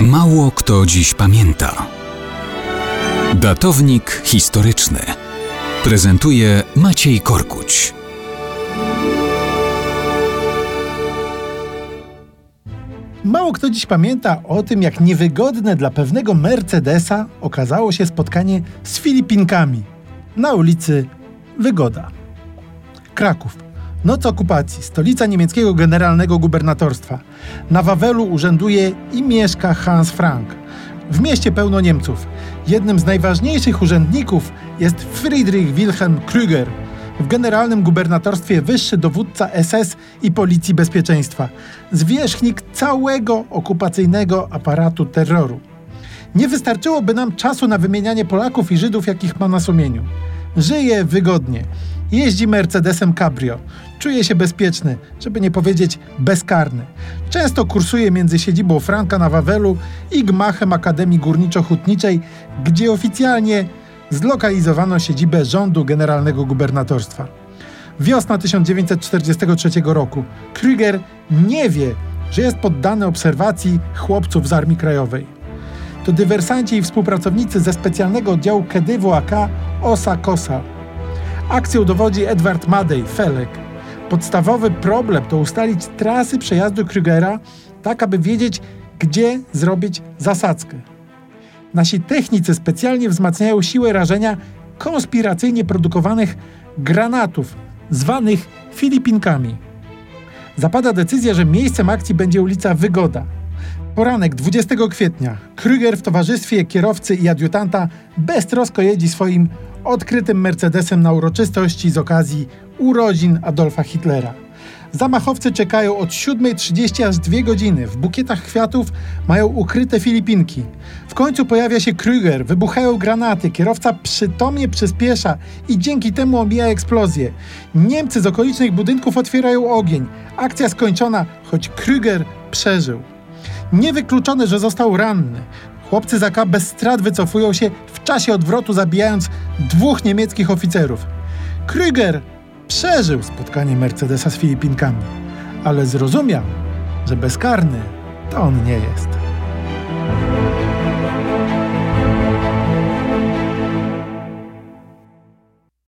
Mało kto dziś pamięta. Datownik historyczny prezentuje Maciej Korkuć. Mało kto dziś pamięta o tym, jak niewygodne dla pewnego Mercedesa okazało się spotkanie z Filipinkami na ulicy Wygoda. Kraków. Noc okupacji, stolica niemieckiego generalnego gubernatorstwa. Na Wawelu urzęduje i mieszka Hans Frank. W mieście pełno Niemców. Jednym z najważniejszych urzędników jest Friedrich Wilhelm Krüger, w generalnym gubernatorstwie wyższy dowódca SS i Policji Bezpieczeństwa, zwierzchnik całego okupacyjnego aparatu terroru. Nie wystarczyłoby nam czasu na wymienianie Polaków i Żydów, jakich ma na sumieniu. Żyje wygodnie. Jeździ Mercedesem Cabrio. Czuje się bezpieczny, żeby nie powiedzieć bezkarny. Często kursuje między siedzibą Franka na Wawelu i gmachem Akademii Górniczo-Hutniczej, gdzie oficjalnie zlokalizowano siedzibę rządu generalnego gubernatorstwa. Wiosna 1943 roku. Krüger nie wie, że jest poddany obserwacji chłopców z Armii Krajowej. To dywersanci i współpracownicy ze specjalnego oddziału Kedywu AK Osa Kosa. Akcją dowodzi Edward Madej, Felek. Podstawowy problem to ustalić trasy przejazdu Krügera, tak aby wiedzieć, gdzie zrobić zasadzkę. Nasi technicy specjalnie wzmacniają siłę rażenia konspiracyjnie produkowanych granatów, zwanych Filipinkami. Zapada decyzja, że miejscem akcji będzie ulica Wygoda. Poranek 20 kwietnia. Krüger w towarzystwie kierowcy i adiutanta beztrosko jedzi swoim odkrytym Mercedesem na uroczystości z okazji urodzin Adolfa Hitlera. Zamachowcy czekają od 7.30 aż 2 godziny. W bukietach kwiatów mają ukryte Filipinki. W końcu pojawia się Krüger, wybuchają granaty, kierowca przytomnie przyspiesza i dzięki temu omija eksplozję. Niemcy z okolicznych budynków otwierają ogień. Akcja skończona, choć Krüger przeżył. Niewykluczone, że został ranny. Chłopcy z AK bez strat wycofują się w czasie odwrotu, zabijając dwóch niemieckich oficerów. Krüger przeżył spotkanie Mercedesa z Filipinkami, ale zrozumiał, że bezkarny to on nie jest.